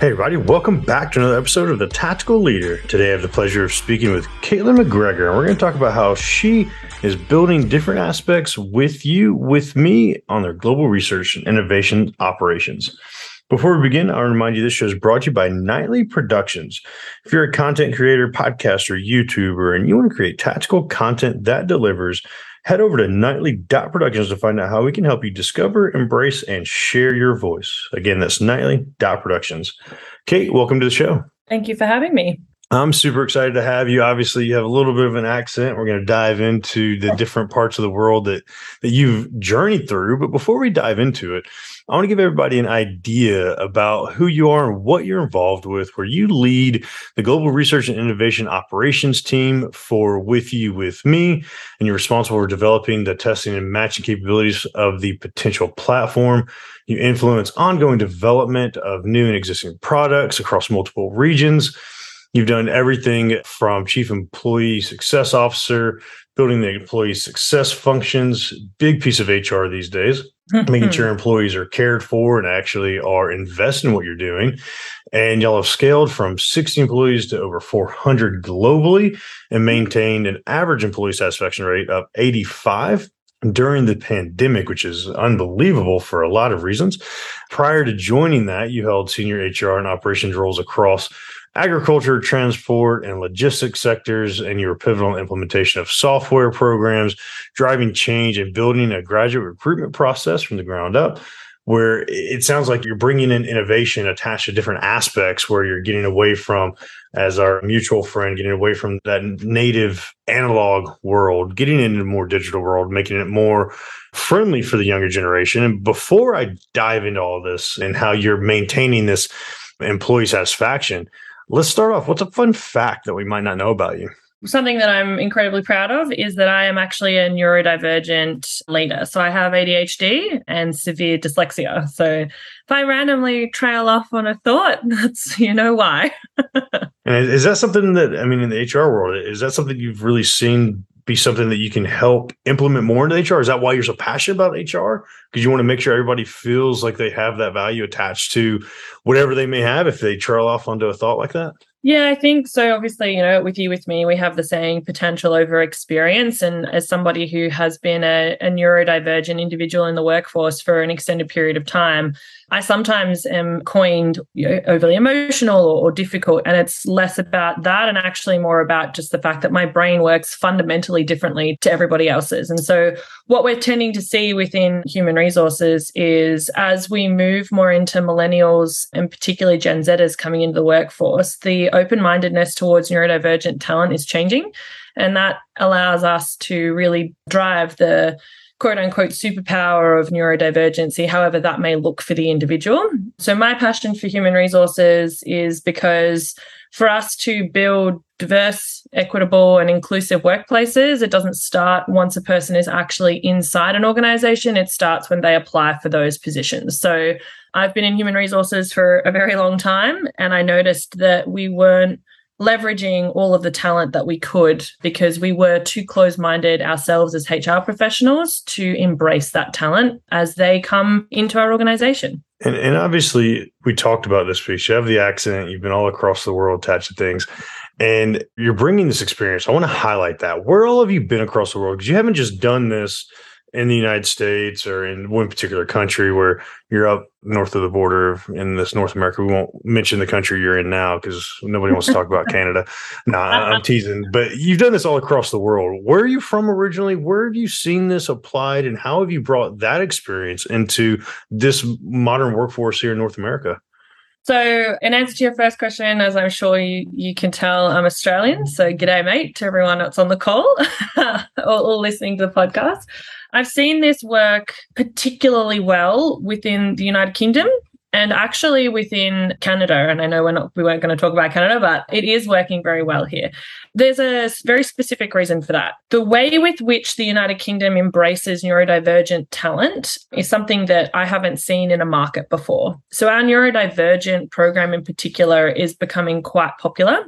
Hey, everybody, welcome back to another episode of The Tactical Leader. Today, I have the pleasure of speaking with Caitlin McGregor, and we're going to talk about how she is building different aspects with you, with me, on their global research and innovation operations. Before we begin, I'll remind you this show is brought to you by Nightly Productions. If you're a content creator, podcaster, YouTuber, and you want to create tactical content that delivers, Head over to nightly.productions to find out how we can help you discover, embrace, and share your voice. Again, that's nightly.productions. Kate, welcome to the show. Thank you for having me. I'm super excited to have you. Obviously, you have a little bit of an accent. We're going to dive into the different parts of the world that that you've journeyed through. But before we dive into it, I want to give everybody an idea about who you are and what you're involved with, where you lead the global research and innovation operations team for With You, With Me, and you're responsible for developing the testing and matching capabilities of the potential platform. You influence ongoing development of new and existing products across multiple regions. You've done everything from chief employee success officer, building the employee success functions, big piece of HR these days, making sure mm-hmm. employees are cared for and actually are invested in what you're doing. And y'all have scaled from 60 employees to over 400 globally and mm-hmm. maintained an average employee satisfaction rate of 85 during the pandemic, which is unbelievable for a lot of reasons. Prior to joining that, you held senior HR and operations roles across agriculture, transport, and logistics sectors, and your pivotal implementation of software programs, driving change and building a graduate recruitment process from the ground up. Where it sounds like you're bringing in innovation attached to different aspects, where you're getting away from, as our mutual friend, getting away from that native analog world, getting into a more digital world, making it more friendly for the younger generation. And before I dive into all this and how you're maintaining this employee satisfaction, Let's start off. What's a fun fact that we might not know about you? Something that I'm incredibly proud of is that I am actually a neurodivergent leader. So I have ADHD and severe dyslexia. So if I randomly trail off on a thought, that's you know why. and is that something that I mean in the HR world, is that something you've really seen be something that you can help implement more into HR? Is that why you're so passionate about HR? Because you want to make sure everybody feels like they have that value attached to whatever they may have if they trail off onto a thought like that? Yeah, I think so. Obviously, you know, with you, with me, we have the saying potential over experience. And as somebody who has been a, a neurodivergent individual in the workforce for an extended period of time, I sometimes am coined you know, overly emotional or, or, difficult. And it's less about that and actually more about just the fact that my brain works fundamentally differently to everybody else's. And so, what we're tending to see within human resources is as we move more into millennials and particularly Gen Zers coming into the workforce, the open mindedness towards neurodivergent talent is changing. And that allows us to really drive the quote unquote superpower of neurodivergency, however that may look for the individual. So, my passion for human resources is because for us to build diverse, equitable, and inclusive workplaces, it doesn't start once a person is actually inside an organization. It starts when they apply for those positions. So, I've been in human resources for a very long time, and I noticed that we weren't leveraging all of the talent that we could because we were too close minded ourselves as HR professionals to embrace that talent as they come into our organization. And, and obviously, we talked about this piece. You have the accent, you've been all across the world attached to things, and you're bringing this experience. I want to highlight that. Where all have you been across the world? Because you haven't just done this in the United States or in one particular country where you're up north of the border in this North America. We won't mention the country you're in now because nobody wants to talk about Canada. No, nah, I'm uh-huh. teasing. But you've done this all across the world. Where are you from originally? Where have you seen this applied, and how have you brought that experience into this modern workforce here in North America? So, in answer to your first question, as I'm sure you, you can tell, I'm Australian. So, g'day, mate, to everyone that's on the call or, or listening to the podcast. I've seen this work particularly well within the United Kingdom And actually, within Canada, and I know we're not, we weren't going to talk about Canada, but it is working very well here. There's a very specific reason for that. The way with which the United Kingdom embraces neurodivergent talent is something that I haven't seen in a market before. So, our neurodivergent program in particular is becoming quite popular.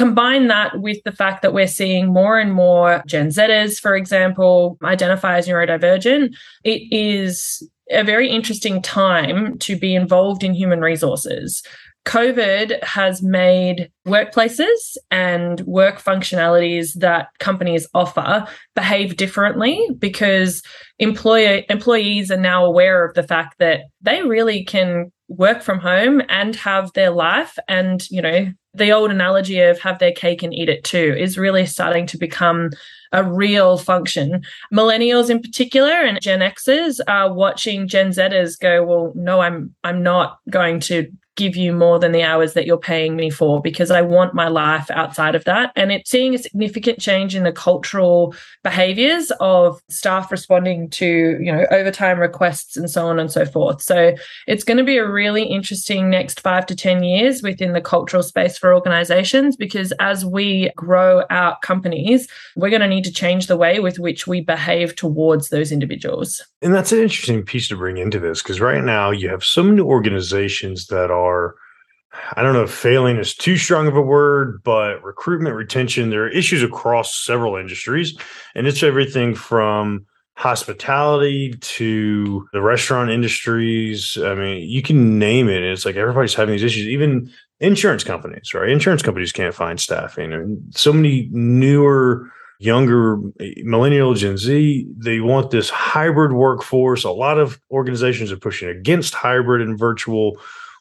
Combine that with the fact that we're seeing more and more Gen Zers, for example, identify as neurodivergent. It is a very interesting time to be involved in human resources. COVID has made workplaces and work functionalities that companies offer behave differently because employer employees are now aware of the fact that they really can work from home and have their life and you know the old analogy of have their cake and eat it too is really starting to become a real function. Millennials in particular and Gen Xers are watching Gen Zers go, well, no, I'm I'm not going to give you more than the hours that you're paying me for because I want my life outside of that. And it's seeing a significant change in the cultural behaviors of staff responding to, you know, overtime requests and so on and so forth. So it's going to be a really interesting next five to 10 years within the cultural space for organizations because as we grow our companies, we're going to need to change the way with which we behave towards those individuals. And that's an interesting piece to bring into this because right now you have so many organizations that are, I don't know if failing is too strong of a word, but recruitment, retention, there are issues across several industries. And it's everything from hospitality to the restaurant industries. I mean, you can name it. It's like everybody's having these issues, even insurance companies, right? Insurance companies can't find staffing. And so many newer younger millennial Gen Z, they want this hybrid workforce. A lot of organizations are pushing against hybrid and virtual.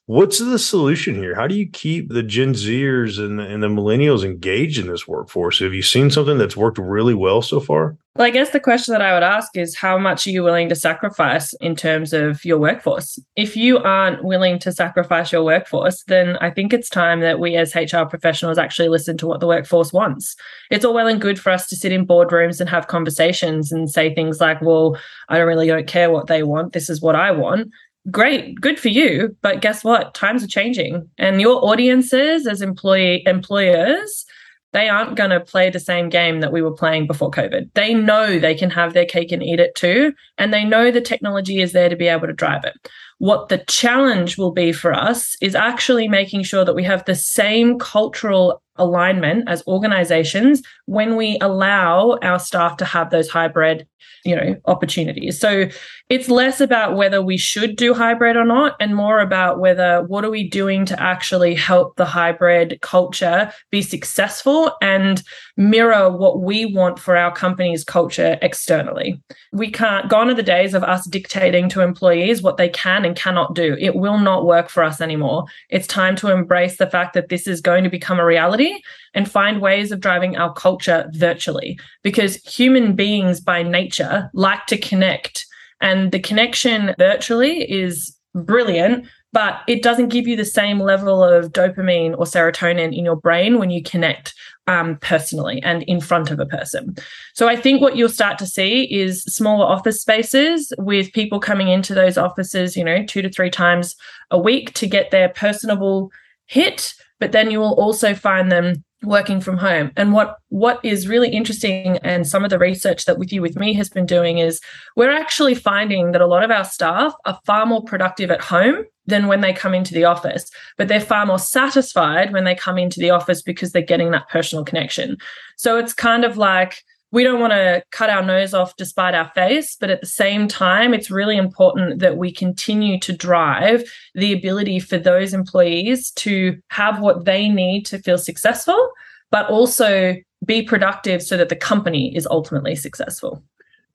What's the solution here? How do you keep the Gen Zers and the, and the millennials engaged in this workforce? Have you seen something that's worked really well so far? Well, I guess the question that I would ask is how much are you willing to sacrifice in terms of your workforce? If you aren't willing to sacrifice your workforce, then I think it's time that we as HR professionals actually listen to what the workforce wants. It's all well and good for us to sit in boardrooms and have conversations and say things like, well, I don't really don't care what they want. This is what I want great good for you but guess what? Times are changing and your audiences as employee employers they aren't going to play the same game that we were playing before covid. They know they can have their cake and eat it too and they know the technology is there to be able to drive it. What the challenge will be for us is actually making sure that we have the same cultural alignment as organizations when we allow our staff to have those hybrid you know opportunities. So it's less about whether we should do hybrid or not and more about whether what are we doing to actually help the hybrid culture be successful and mirror what we want for our company's culture externally. We can't gone are the days of us dictating to employees what they can and cannot do. It will not work for us anymore. It's time to embrace the fact that this is going to become a reality and find ways of driving our culture virtually because human beings by nature like to connect and the connection virtually is brilliant but it doesn't give you the same level of dopamine or serotonin in your brain when you connect um, personally and in front of a person. So I think what you'll start to see is smaller office spaces with people coming into those offices, you know, two to three times a week to get their personable hit. But then you will also find them working from home. And what what is really interesting and some of the research that with you with me has been doing is we're actually finding that a lot of our staff are far more productive at home than when they come into the office but they're far more satisfied when they come into the office because they're getting that personal connection. So it's kind of like we don't want to cut our nose off despite our face, but at the same time, it's really important that we continue to drive the ability for those employees to have what they need to feel successful, but also be productive so that the company is ultimately successful.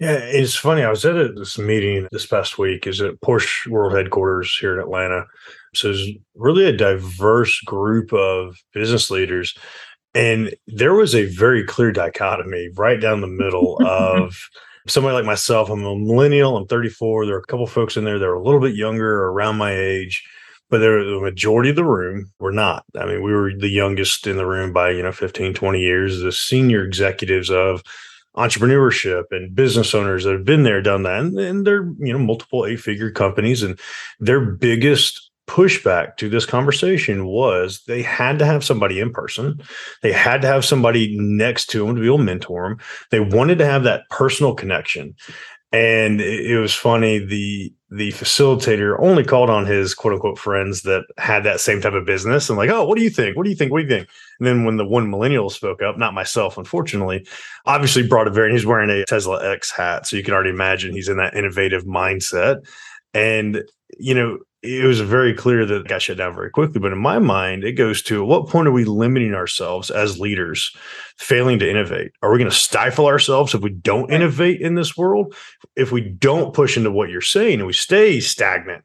Yeah, it's funny. I was at a, this meeting this past week, is at Porsche World Headquarters here in Atlanta. So it's really a diverse group of business leaders and there was a very clear dichotomy right down the middle of somebody like myself. I'm a millennial, I'm 34. There are a couple folks in there that are a little bit younger, around my age, but there the majority of the room were not. I mean, we were the youngest in the room by, you know, 15, 20 years, the senior executives of entrepreneurship and business owners that have been there, done that. And, and they're, you know, multiple eight figure companies and their biggest pushback to this conversation was they had to have somebody in person. They had to have somebody next to them to be able to mentor them. They wanted to have that personal connection. And it, was funny. The the facilitator only called on his quote unquote friends that had that same type of business and like, oh, what do you think? What do you think? What do you think? And then when the one millennial spoke up, not myself, unfortunately, obviously brought a very he's wearing a Tesla X hat. So you can already imagine he's in that innovative mindset. And, you know, it was very clear that it got shut down very quickly. But in my mind, it goes to at what point are we limiting ourselves as leaders, failing to innovate? Are we going to stifle ourselves if we don't innovate in this world? If we don't push into what you're saying and we stay stagnant,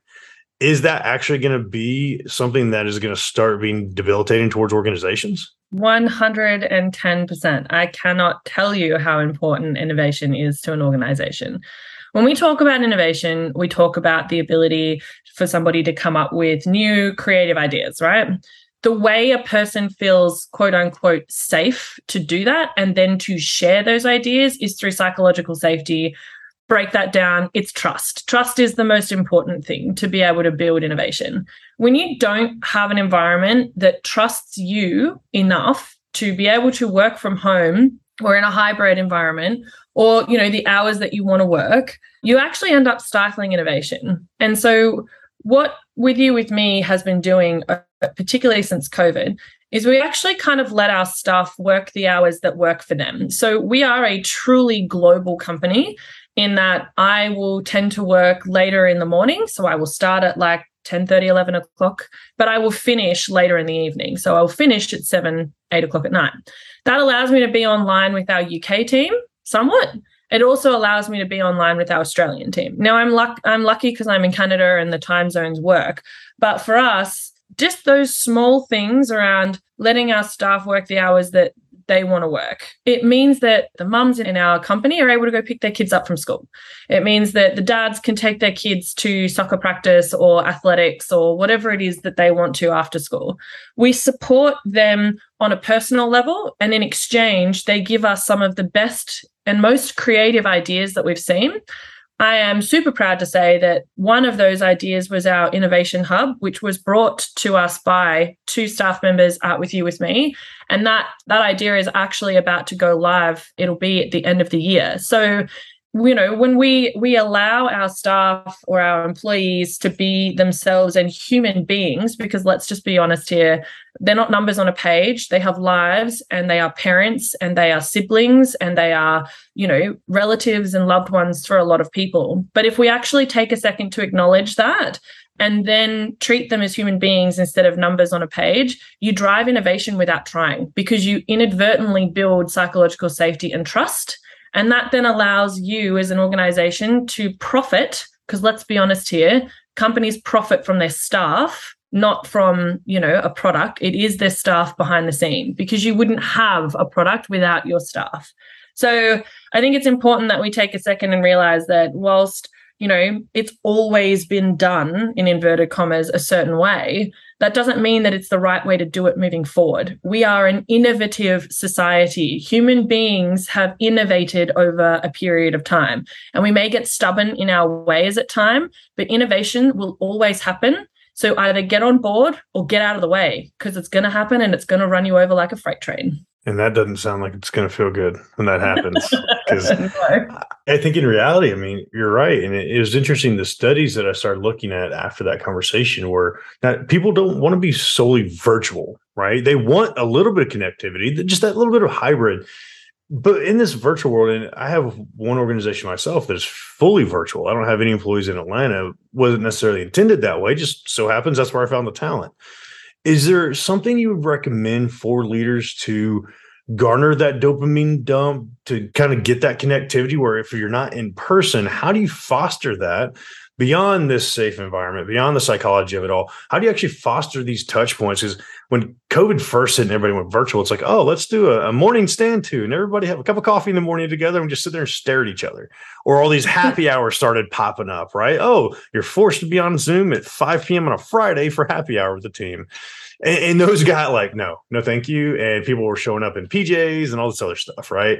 is that actually going to be something that is going to start being debilitating towards organizations? 110%. I cannot tell you how important innovation is to an organization. When we talk about innovation, we talk about the ability for somebody to come up with new creative ideas, right? The way a person feels quote unquote safe to do that and then to share those ideas is through psychological safety. Break that down, it's trust. Trust is the most important thing to be able to build innovation. When you don't have an environment that trusts you enough to be able to work from home or in a hybrid environment or you know the hours that you want to work you actually end up stifling innovation. And so what with you with me has been doing uh, particularly since covid is we actually kind of let our staff work the hours that work for them. So we are a truly global company in that i will tend to work later in the morning so i will start at like 10 30 11 o'clock but i will finish later in the evening. So i'll finish at 7 8 o'clock at night. That allows me to be online with our uk team somewhat it also allows me to be online with our australian team now i'm luck i'm lucky because i'm in canada and the time zones work but for us just those small things around letting our staff work the hours that they want to work. It means that the mums in our company are able to go pick their kids up from school. It means that the dads can take their kids to soccer practice or athletics or whatever it is that they want to after school. We support them on a personal level, and in exchange, they give us some of the best and most creative ideas that we've seen I am super proud to say that one of those ideas was our innovation hub, which was brought to us by two staff members at With You With Me. And that that idea is actually about to go live. It'll be at the end of the year. So you know when we we allow our staff or our employees to be themselves and human beings because let's just be honest here they're not numbers on a page. They have lives and they are parents and they are siblings and they are you know relatives and loved ones for a lot of people. But if we actually take a second to acknowledge that and then treat them as human beings instead of numbers on a page, you drive innovation without trying because you inadvertently build psychological safety and trust and that then allows you as an organization to profit, because let's be honest here, companies profit from their staff, not from, you know, a product. It is their staff behind the scene because you wouldn't have a product without your staff. So I think it's important that we take a second and realize that whilst you know, it's always been done in inverted commas a certain way, that doesn't mean that it's the right way to do it moving forward. We are an innovative society. Human beings have innovated over a period of time, and we may get stubborn in our ways at time, but innovation will always happen. So either get on board or get out of the way because it's going to happen and it's going to run you over like a freight train. And that doesn't sound like it's going to feel good when that happens. Because I think in reality, I mean, you're right. And it, it, was interesting the studies that I started looking at after that conversation were that people don't want to be solely virtual, right? They want a little bit of connectivity, just that little bit of hybrid. But in this virtual world, and I have one organization myself that is fully virtual. I don't have any employees in Atlanta. wasn't necessarily intended that way. Just so happens that's where I found the talent. Is there something you would recommend for leaders to garner that dopamine dump to kind of get that connectivity where if you're not in person, how do you foster that beyond this safe environment, beyond the psychology of it all? How do you actually foster these touch points? Because when COVID first hit and everybody went virtual, it's like, oh, let's do a, a, morning stand to, and everybody have a cup of coffee in the morning together and just sit there and stare at each other. Or all these happy hours started popping up, right? Oh, you're forced to be on Zoom at 5 p.m. on a Friday for happy hour with the team. And, and those got like, no, no, thank you. And people were showing up in PJs and all this other stuff, right?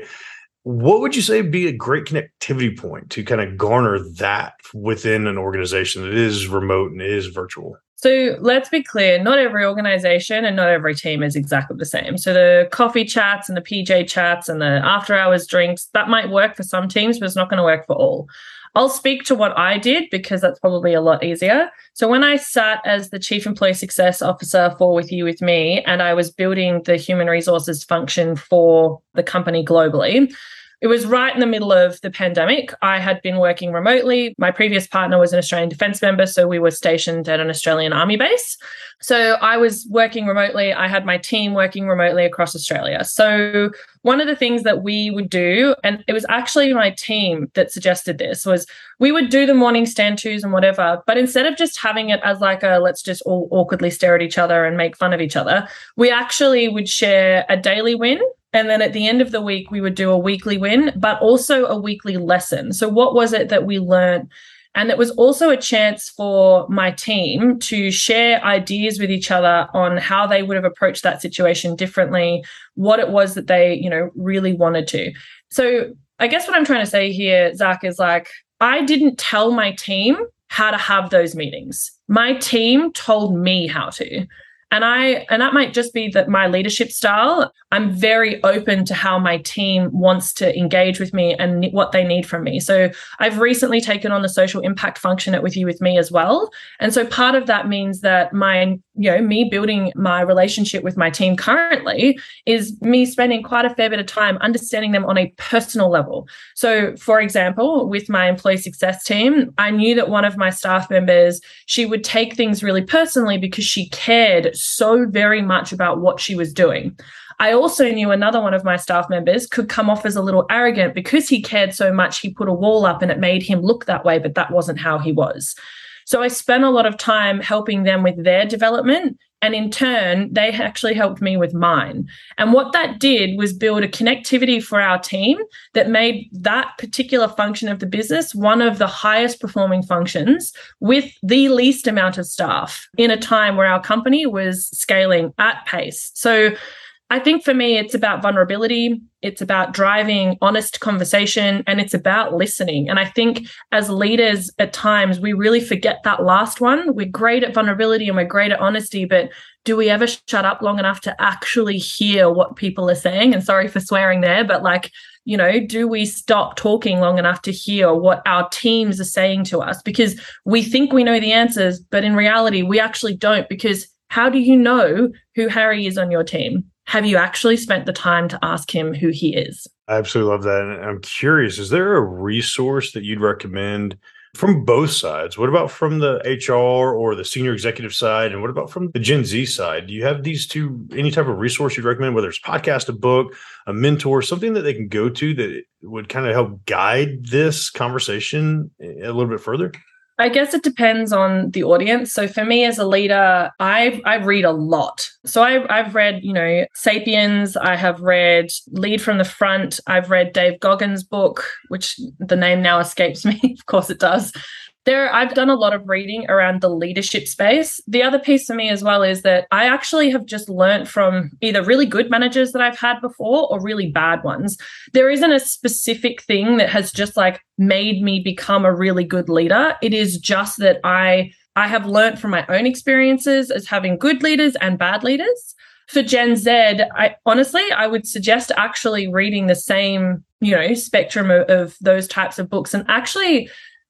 What would you say be a great connectivity point to kind of garner that within an organization that is remote and is virtual? So let's be clear not every organization and not every team is exactly the same. So the coffee chats and the PJ chats and the after hours drinks, that might work for some teams, but it's not going to work for all. I'll speak to what I did because that's probably a lot easier. So when I sat as the chief employee success officer for With You With Me, and I was building the human resources function for the company globally, it was right in the middle of the pandemic. I had been working remotely. My previous partner was an Australian defence member, so we were stationed at an Australian army base. So I was working remotely. I had my team working remotely across Australia. So one of the things that we would do, and it was actually my team that suggested this, was we would do the morning stand twos and whatever, but instead of just having it as like a let's just all awkwardly stare at each other and make fun of each other, we actually would share a daily win and then at the end of the week, we would do a weekly win, but also a weekly lesson. So, what was it that we learned? And it was also a chance for my team to share ideas with each other on how they would have approached that situation differently, what it was that they, you know, really wanted to. So, I guess what I'm trying to say here, Zach, is like, I didn't tell my team how to have those meetings. My team told me how to. And I and that might just be that my leadership style. I'm very open to how my team wants to engage with me and what they need from me. So I've recently taken on the social impact function at with you with me as well. And so part of that means that my you know me building my relationship with my team currently is me spending quite a fair bit of time understanding them on a personal level. So for example, with my employee success team, I knew that one of my staff members, she would take things really personally because she cared so very much about what she was doing. I also knew another one of my staff members could come off as a little arrogant because he cared so much. He put a wall up and it made him look that way, but that wasn't how he was. So I spent a lot of time helping them with their development. And in turn, they actually helped me with mine. And what that did was build a connectivity for our team that made that particular function of the business one of the highest performing functions with the least amount of staff in a time where our company was scaling at pace. So I think for me, it's about vulnerability, it's about driving honest conversation, and it's about listening. And I think as leaders, at times, we really forget that last one. We're great at vulnerability and we're great at honesty, but do we ever shut up long enough to actually hear what people are saying? And sorry for swearing there, but like, you know, do we stop talking long enough to hear what our teams are saying to us? Because we think we know the answers, but in reality, we actually don't. Because how do you know who Harry is on your team? Have you actually spent the time to ask him who he is? I absolutely love that. And I'm curious, is there a resource that you'd recommend from both sides? What about from the HR or the senior executive side? And what about from the Gen Z side? Do you have these two, any type of resource you'd recommend, whether it's podcast, a book, a mentor, something that they can go to that would kind of help guide this conversation a little bit further? I guess it depends on the audience. So for me as a leader, I I read a lot. So I I've read, you know, Sapiens, I have read Lead from the Front, I've read Dave Goggins' book, which the name now escapes me. of course it does there I've done a lot of reading around the leadership space. The other piece for me as well is that I actually have just learned from either really good managers that I've had before or really bad ones. There isn't a specific thing that has just like made me become a really good leader. It is just that I I have learned from my own experiences as having good leaders and bad leaders. For Gen Z, I honestly I would suggest actually reading the same, you know, spectrum of, of those types of books and actually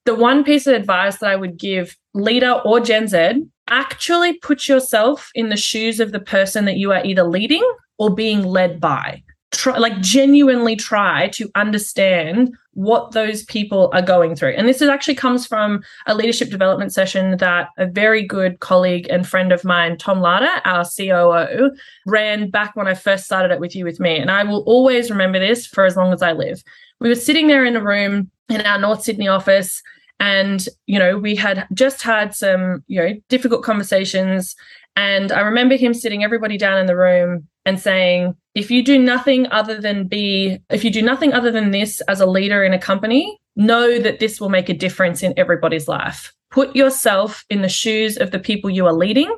the one piece of advice that I would give leader or Gen Z actually put yourself in the shoes of the person that you are either leading or being led by. Try, like genuinely try to understand what those people are going through. And this is actually comes from a leadership development session that a very good colleague and friend of mine, Tom Lada, our COO, ran back when I first started it with you with me. And I will always remember this for as long as I live. We were sitting there in a room in our North Sydney office and you know we had just had some you know difficult conversations. And i remember him sitting everybody down in the room and saying if you do nothing other than be if you do nothing other than this as a leader in a company know that this will make a difference in everybody's life. Put yourself in the shoes of the people you are leading.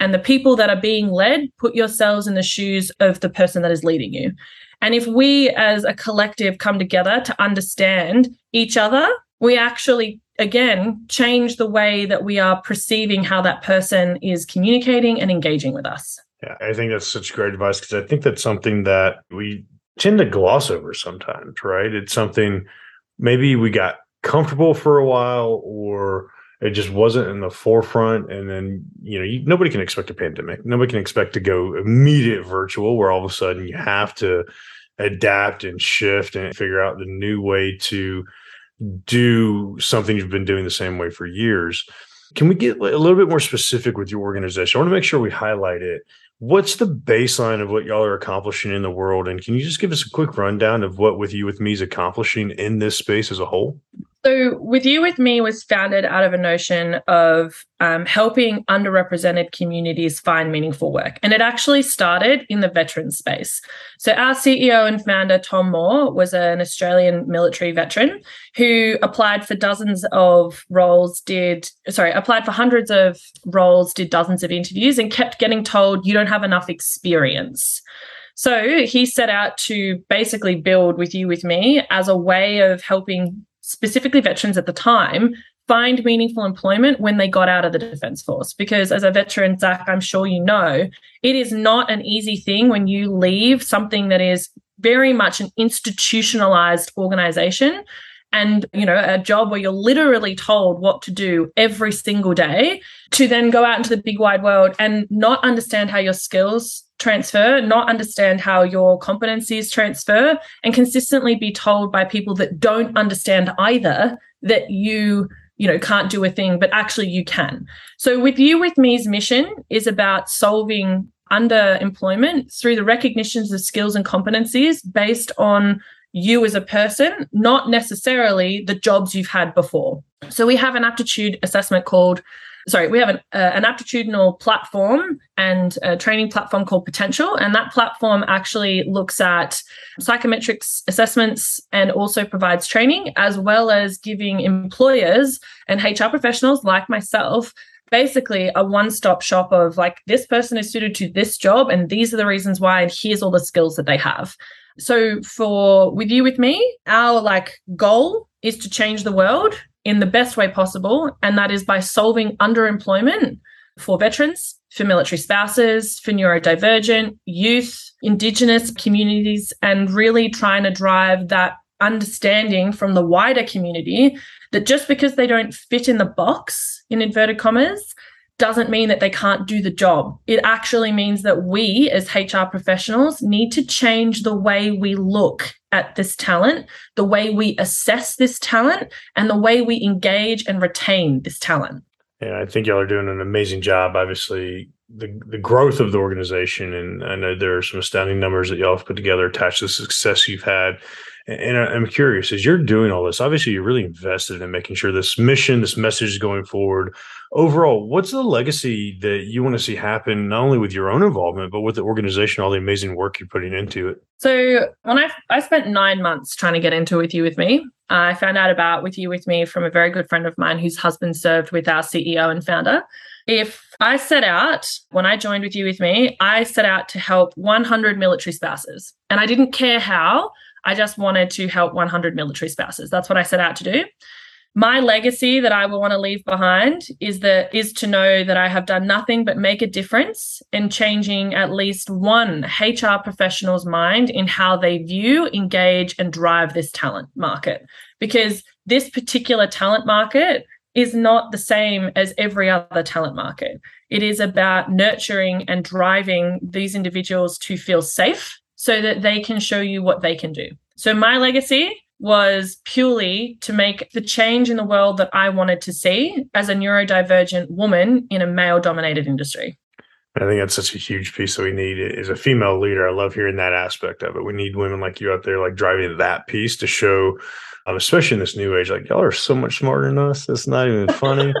And the people that are being led put yourselves in the shoes of the person that is leading you. And if we as a collective come together to understand each other we actually again change the way that we are perceiving how that person is communicating and engaging with us. Yeah, I think that's such great advice because I think that's something that we tend to gloss over sometimes, right? It's something maybe we got comfortable for a while or it just wasn't in the forefront and then you know you, nobody can expect a pandemic nobody can expect to go immediate virtual where all of a sudden you have to adapt and shift and figure out the new way to do something you've been doing the same way for years. Can we get a little bit more specific with your organization? I want to make sure we highlight it. What's the baseline of what y'all are accomplishing in the world? And can you just give us a quick rundown of what with you with me is accomplishing in this space as a whole so, With You With Me was founded out of a notion of um, helping underrepresented communities find meaningful work. And it actually started in the veteran space. So, our CEO and founder, Tom Moore, was an Australian military veteran who applied for dozens of roles, did, sorry, applied for hundreds of roles, did dozens of interviews, and kept getting told, you don't have enough experience. So he set out to basically build With You With Me as a way of helping specifically veterans at the time, find meaningful employment when they got out of the Defence Force. Because as a veteran, Zach, I'm sure you know, it is not an easy thing when you leave something that is very much an institutionalized organization and you know a job where you're literally told what to do every single day to then go out into the big wide world and not understand how your skills transfer not understand how your competencies transfer and consistently be told by people that don't understand either that you you know can't do a thing but actually you can. So with you with me's mission is about solving underemployment through the recognitions of skills and competencies based on you as a person, not necessarily the jobs you've had before. So we have an aptitude assessment called sorry, we have an, uh, an aptitudinal platform and a training platform called Potential. And that platform actually looks at psychometrics assessments and also provides training, as well as giving employers and HR professionals like myself basically a one-stop shop of like this person is suited to this job and these are the reasons why and here's all the skills that they have so for with you with me, our like goal is to change the world in the best way possible and that is by solving underemployment for veterans, for military spouses, for neurodivergent, youth, indigenous communities and really trying to drive that understanding from the wider community that just because they don't fit in the box in inverted commas doesn't mean that they can't do the job. It actually means that we, as HR professionals, need to change the way we look at this talent, the way we assess this talent, and the way we engage and retain this talent. Yeah, I think y'all are doing an amazing job. Obviously, the the growth of the organization, and I know there are some astounding numbers that y'all have put together attached to the success you've had. And I'm curious, as you're doing all this, obviously you're really invested in making sure this mission, this message is going forward. Overall, what's the legacy that you want to see happen, not only with your own involvement, but with the organization, all the amazing work you're putting into it? So when I I spent nine months trying to get into With You With Me, I found out about With You With Me from a very good friend of mine whose husband served with our CEO and founder. If I set out, when I joined With You With Me, I set out to help 100 military spouses. And I didn't care how. I just wanted to help 100 military spouses. That's what I set out to do. My legacy that I will want to leave behind is that is to know that I have done nothing but make a difference in changing at least one HR professional's mind in how they view, engage, and drive this talent market. Because this particular talent market is not the same as every other talent market. It is about nurturing and driving these individuals to feel safe so that they can show you what they can do. So my legacy was purely to make the change in the world that I wanted to see as a neurodivergent woman in a male dominated industry. I think that's such a huge piece that we need as a female leader. I love hearing that aspect of it. We need women like you out there, like driving that piece to show um, especially in this new age, like y'all are so much smarter than us. It's not even funny.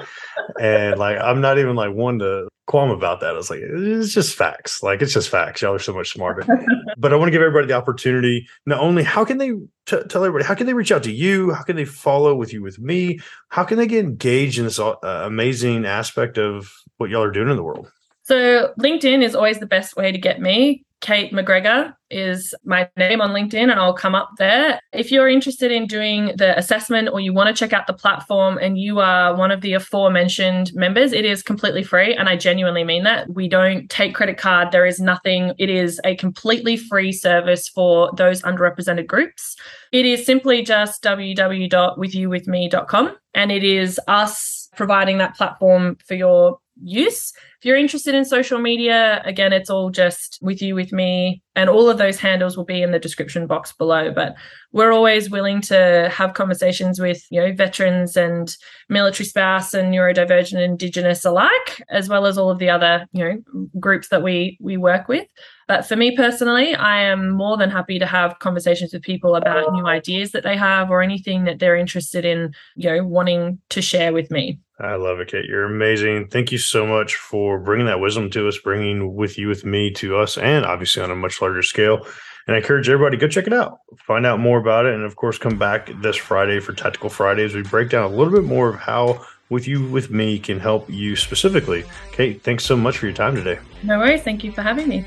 and like, I'm not even like one to qualm about that. It's like, it's just facts. Like, it's just facts. Y'all are so much smarter. but I want to give everybody the opportunity. Not only how can they t- tell everybody, how can they reach out to you? How can they follow with you, with me? How can they get engaged in this uh, amazing aspect of what y'all are doing in the world? So, LinkedIn is always the best way to get me. Kate McGregor is my name on LinkedIn, and I'll come up there. If you're interested in doing the assessment or you want to check out the platform and you are one of the aforementioned members, it is completely free. And I genuinely mean that. We don't take credit card, there is nothing. It is a completely free service for those underrepresented groups. It is simply just www.withyouwithme.com, and it is us providing that platform for your use. If you're interested in social media, again, it's all just with you, with me, and all of those handles will be in the description box below. But we're always willing to have conversations with, you know, veterans and military spouse and neurodivergent indigenous alike, as well as all of the other, you know, groups that we we work with. But for me personally, I am more than happy to have conversations with people about new ideas that they have or anything that they're interested in, you know, wanting to share with me. I love it, Kate. You're amazing. Thank you so much for bringing that wisdom to us, bringing with you, with me to us, and obviously on a much larger scale. And I encourage everybody to go check it out, find out more about it, and of course, come back this Friday for Tactical Fridays. We break down a little bit more of how with you, with me, can help you specifically. Kate, thanks so much for your time today. No worries. Thank you for having me.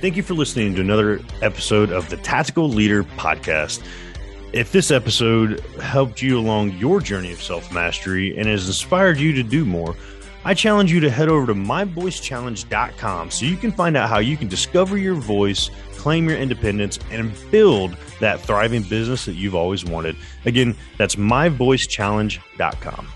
Thank you for listening to another episode of the Tactical Leader Podcast. If this episode helped you along your journey of self mastery and has inspired you to do more, I challenge you to head over to myvoicechallenge.com so you can find out how you can discover your voice, claim your independence, and build that thriving business that you've always wanted. Again, that's myvoicechallenge.com.